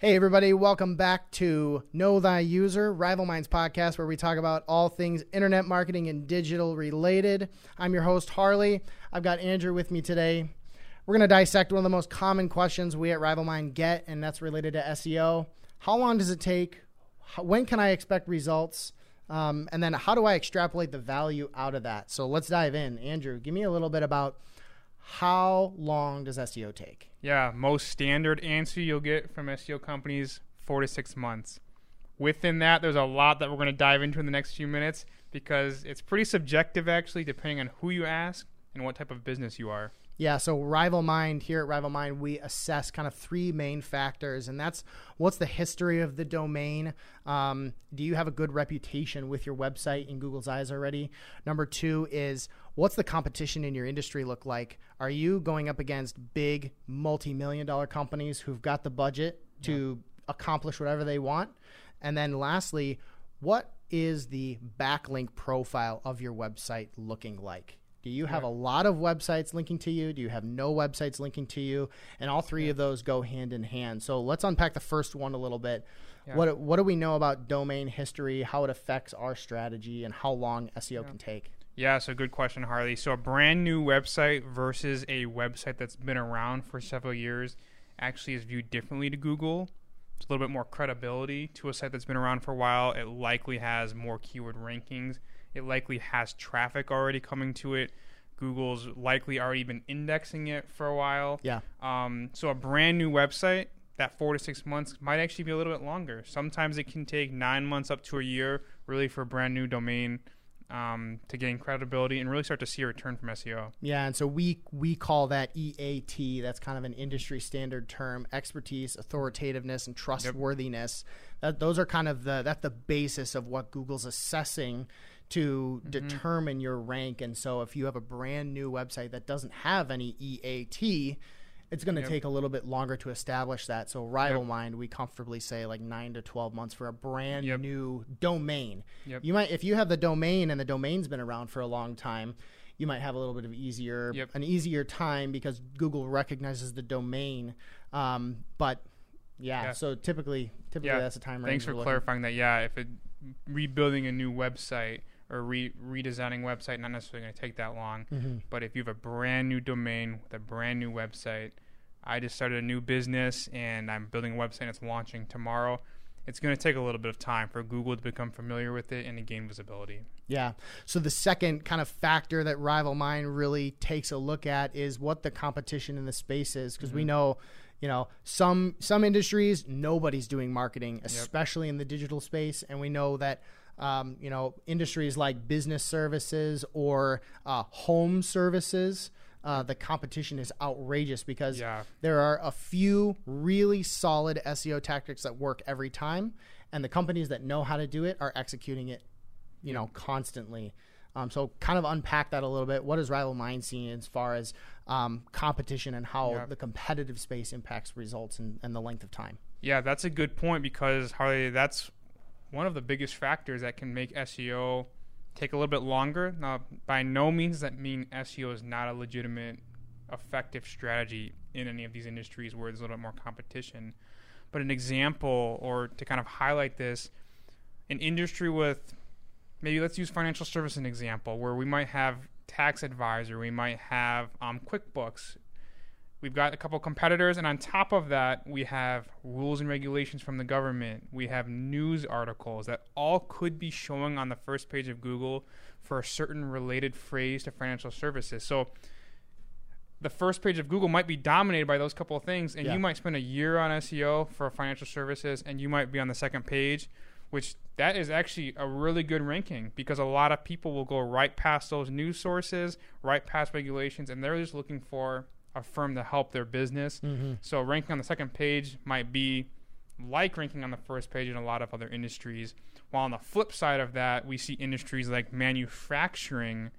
Hey, everybody, welcome back to Know Thy User, Rival Minds podcast, where we talk about all things internet marketing and digital related. I'm your host, Harley. I've got Andrew with me today. We're going to dissect one of the most common questions we at Rival Mind get, and that's related to SEO. How long does it take? When can I expect results? Um, and then how do I extrapolate the value out of that? So let's dive in. Andrew, give me a little bit about how long does SEO take? Yeah, most standard answer you'll get from SEO companies four to six months. Within that, there's a lot that we're going to dive into in the next few minutes because it's pretty subjective, actually, depending on who you ask and what type of business you are. Yeah, so Rival Mind here at Rival Mind, we assess kind of three main factors, and that's what's the history of the domain. Um, do you have a good reputation with your website in Google's eyes already? Number two is what's the competition in your industry look like? Are you going up against big multi million dollar companies who've got the budget to accomplish whatever they want? And then lastly, what is the backlink profile of your website looking like? Do you have yeah. a lot of websites linking to you? Do you have no websites linking to you? And all three yeah. of those go hand in hand. So let's unpack the first one a little bit. Yeah. What what do we know about domain history, how it affects our strategy, and how long SEO can take? Yeah, so good question, Harley. So a brand new website versus a website that's been around for several years actually is viewed differently to Google. A little bit more credibility to a site that's been around for a while. It likely has more keyword rankings it likely has traffic already coming to it. Google's likely already been indexing it for a while. Yeah. Um, so a brand new website, that four to six months might actually be a little bit longer. Sometimes it can take nine months up to a year, really, for a brand new domain um, to gain credibility and really start to see a return from SEO. Yeah, and so we we call that EAT. That's kind of an industry standard term: expertise, authoritativeness, and trustworthiness. Yep. That those are kind of the that's the basis of what Google's assessing to mm-hmm. determine your rank. And so if you have a brand new website that doesn't have any EAT, it's going to yep. take a little bit longer to establish that. So Rival yep. Mind, we comfortably say like nine to twelve months for a brand yep. new domain. You might, if you have the domain and the domain's been around for a long time, you might have a little bit of easier, an easier time because Google recognizes the domain. Um, but yeah, yeah, so typically, typically yeah. that's the time. Thanks for clarifying that. Yeah, if it, rebuilding a new website or re- redesigning website not necessarily going to take that long. Mm-hmm. But if you have a brand new domain with a brand new website, I just started a new business and I'm building a website that's launching tomorrow. It's going to take a little bit of time for Google to become familiar with it and to gain visibility. Yeah. So the second kind of factor that Rival Mind really takes a look at is what the competition in the space is because mm-hmm. we know you know some some industries nobody's doing marketing especially yep. in the digital space and we know that um, you know, industries like business services or uh, home services. Uh, the competition is outrageous because yeah. there are a few really solid SEO tactics that work every time, and the companies that know how to do it are executing it, you know, constantly. Um, so, kind of unpack that a little bit. What does Rival Mind see as far as um, competition and how yeah. the competitive space impacts results and, and the length of time? Yeah, that's a good point because Harley, that's one of the biggest factors that can make SEO take a little bit longer. Now, by no means that mean SEO is not a legitimate, effective strategy in any of these industries where there's a little bit more competition. But an example, or to kind of highlight this, an industry with maybe let's use financial service an example, where we might have tax advisor, we might have um, QuickBooks, We've got a couple competitors, and on top of that, we have rules and regulations from the government. We have news articles that all could be showing on the first page of Google for a certain related phrase to financial services. So the first page of Google might be dominated by those couple of things, and yeah. you might spend a year on SEO for financial services, and you might be on the second page, which that is actually a really good ranking because a lot of people will go right past those news sources, right past regulations, and they're just looking for a firm to help their business. Mm-hmm. So ranking on the second page might be like ranking on the first page in a lot of other industries. While on the flip side of that, we see industries like manufacturing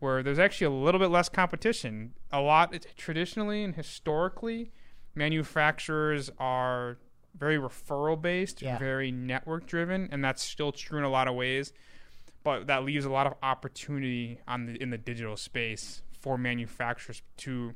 where there's actually a little bit less competition. A lot traditionally and historically, manufacturers are very referral based, yeah. very network driven, and that's still true in a lot of ways. But that leaves a lot of opportunity on the in the digital space for manufacturers to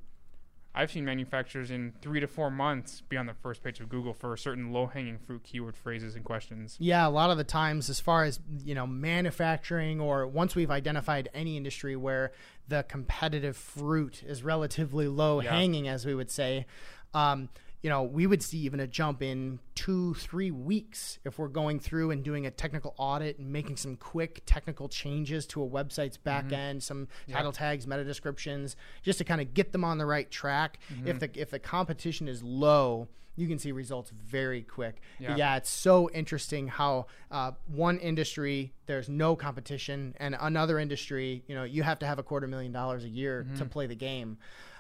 I've seen manufacturers in three to four months be on the first page of Google for certain low hanging fruit keyword phrases and questions. Yeah, a lot of the times, as far as you know, manufacturing or once we've identified any industry where the competitive fruit is relatively low Yeah. hanging, as we would say, um, you know, we would see even a jump in two, three weeks if we're going through and doing a technical audit and making some quick technical changes to a website's back end, some Yeah. title tags, meta descriptions, just to kind of get them on the right track. If the if the competition is low, you can see results very quick. Yeah. yeah it's so interesting how uh, one industry there's no competition, and another industry, you know, you have to have a quarter million dollars a year to play the game.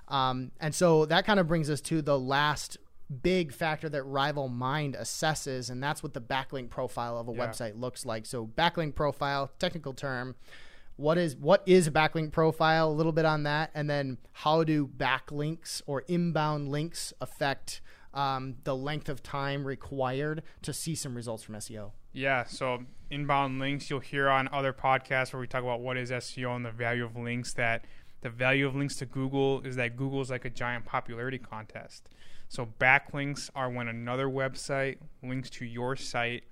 Um, and so that kind of brings us to the last big factor that Rival Mind assesses, and that's what the backlink profile of a Yeah. website looks like. So backlink profile, technical term. What is what is a backlink profile? A little bit on that, and then how do backlinks or inbound links affect um, the length of time required to see some results from SEO? Yeah, so inbound links you'll hear on other podcasts where we talk about what is SEO and the value of links. That the value of links to Google is that Google is like a giant popularity contest. So backlinks are when another website links to your site,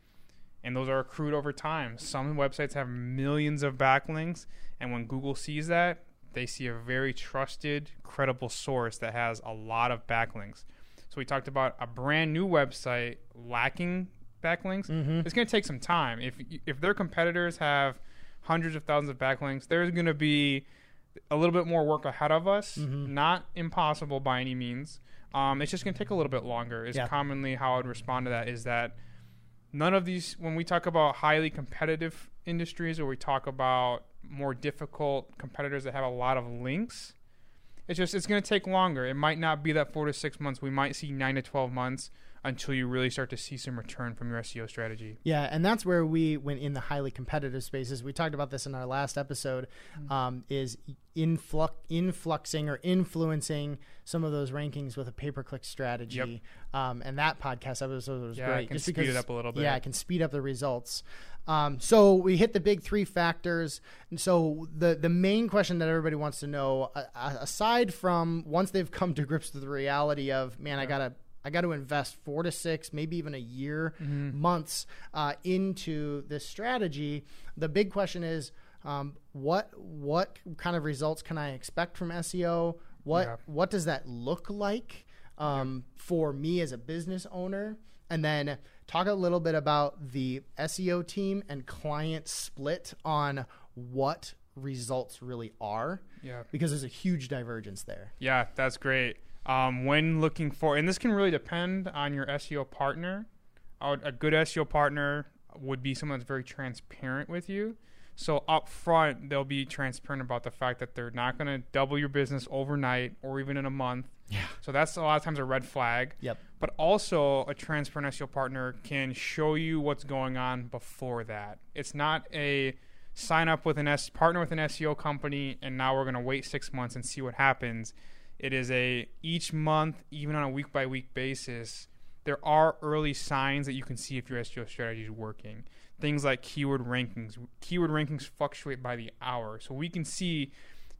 and those are accrued over time. Some websites have millions of backlinks, and when Google sees that, they see a very trusted, credible source that has a lot of backlinks. So we talked about a brand new website lacking backlinks. Mm-hmm. It's going to take some time. If if their competitors have hundreds of thousands of backlinks, there's going to be a little bit more work ahead of us. Not impossible by any means. Um, it's just going to take a little bit longer. Is Yeah. commonly how I would respond to that. Is that none of these when we talk about highly competitive industries or we talk about more difficult competitors that have a lot of links it's just it's going to take longer it might not be that four to six months we might see nine to 12 months until you really start to see some return from your seo strategy Yeah, and that's where we, went in the highly competitive spaces, we talked about this in our last episode, um, is influx, influxing or influencing some of those rankings with a pay-per-click strategy. Um, and that podcast episode was Yeah, great. it can speed it up a little bit. Yeah, it can speed up the results. Um, so we hit the big three factors. And so the the main question that everybody wants to know, uh, aside from once they've come to grips with the reality of, man, I gotta I got to invest four to six, maybe even a year, Mm-hmm. months uh, into this strategy. The big question is, um, what what kind of results can I expect from SEO? What Yeah. what does that look like um, for me as a business owner? And then talk a little bit about the SEO team and client split on what results really are, yeah because there's a huge divergence there. Yeah, that's great. Um, when looking for, and this can really depend on your SEO partner. A a good SEO partner would be someone that's very transparent with you. So up front, they'll be transparent about the fact that they're not going to double your business overnight or even in a month. Yeah. So that's a lot of times a red flag. Yep. But also, a transparent SEO partner can show you what's going on before that. It's not a sign up with an S partner with an SEO company, and now we're going to wait six months and see what happens. It is a each month, even on a week by week basis. There are early signs that you can see if your SEO strategy is working. Things like keyword rankings. Keyword rankings fluctuate by the hour, so we can see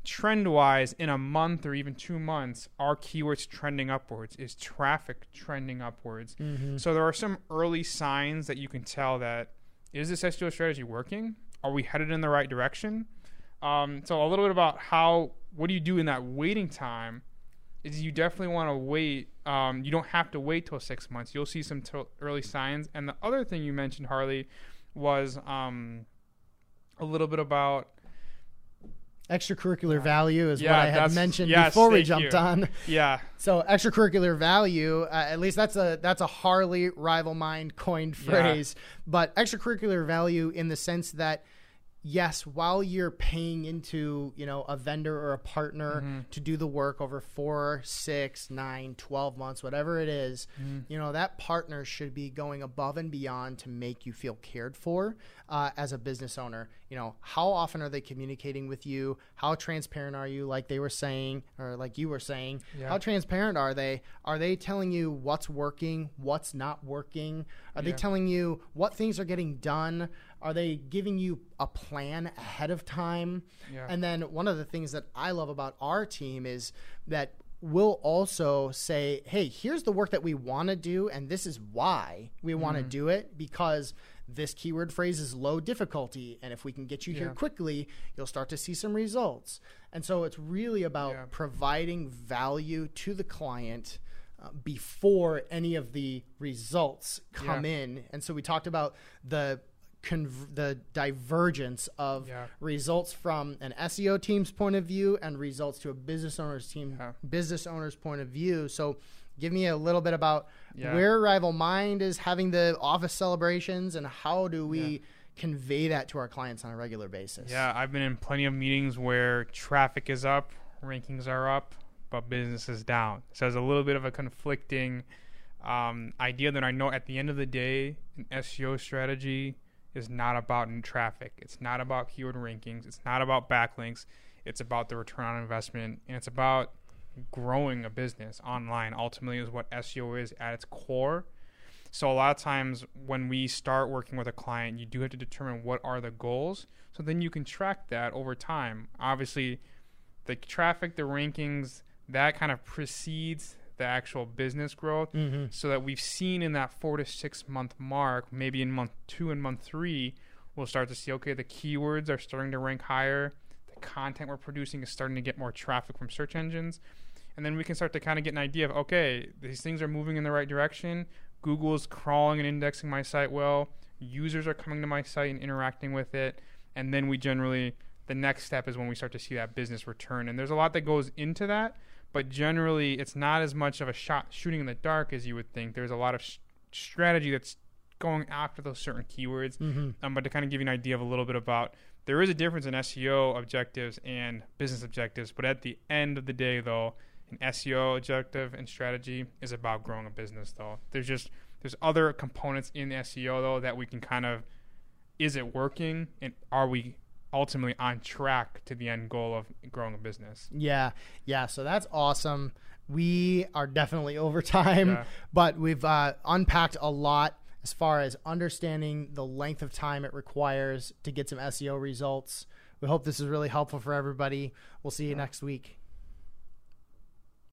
trend wise in a month or even two months are keywords trending upwards is traffic trending upwards so there are some early signs that you can tell that is this seo strategy working are we headed in the right direction um, so a little bit about how what do you do in that waiting time is you definitely want to wait um, you don't have to wait till six months you'll see some to- early signs and the other thing you mentioned harley was um, a little bit about Extracurricular value is Yeah, what I had mentioned yes, before we jumped you. on. yeah So extracurricular value, uh, at least that's a that's a Harley rival mind coined Yeah. phrase. But extracurricular value in the sense that yes, while you're paying into you know a vendor or a partner Mm-hmm. to do the work over four, six, nine, 12 months, whatever it is, Mm-hmm. you know that partner should be going above and beyond to make you feel cared for uh, as a business owner. You know how often are they communicating with you? How transparent are you? Like they were saying, or like you were saying, Yeah. how transparent are they? Are they telling you what's working, what's not working? Are they telling you what things are getting done? Are they giving you a plan ahead of time? Yeah. And then one of the things that I love about our team is that we'll also say, hey, here's the work that we want to do, and this is why we want to Mm-hmm. do it because this keyword phrase is low difficulty. And if we can get you here quickly, you'll start to see some results. And so it's really about Yeah. providing value to the client. Uh, before any of the results come Yeah. in, and so we talked about the conv- the divergence of Yeah. results from an SEO team's point of view and results to a business owner's team business owner's point of view. So give me a little bit about Yeah. where Rival Mind is having the office celebrations and how do we Yeah. convey that to our clients on a regular basis. Yeah, I've been in plenty of meetings where traffic is up, rankings are up, but business is down. So it's a little bit of a conflicting um, idea that I know at the end of the day, an SEO strategy is not about new traffic. It's not about keyword rankings. It's not about backlinks. It's about the return on investment, and it's about growing a business online. Ultimately, is what SEO is at its core. So a lot of times when we start working with a client, you do have to determine what are the goals. So then you can track that over time. Obviously, the traffic, the rankings, that kind of precedes the actual business growth. Mm-hmm. So that we've seen in that four to six month mark, maybe in month two and month three, we'll start to see okay, the keywords are starting to rank higher. The content we're producing is starting to get more traffic from search engines. And then we can start to kind of get an idea of okay, these things are moving in the right direction. Google's crawling and indexing my site well. Users are coming to my site and interacting with it. And then we generally, the next step is when we start to see that business return. And there's a lot that goes into that, but generally, it's not as much of a shot shooting in the dark as you would think. There's a lot of s strategy that's going after those certain keywords. Mm-hmm. Um, but to kind of give you an idea of a little bit about, there is a difference in SEO objectives and business objectives. But at the end of the day, though, an SEO objective and strategy is about growing a business. Though there's just there's other components in SEO though that we can kind of is it working and are we ultimately on track to the end goal of growing a business? Yeah, yeah. So that's awesome. We are definitely over time, Yeah. but we've uh, unpacked a lot as far as understanding the length of time it requires to get some SEO results. We hope this is really helpful for everybody. We'll see you next week.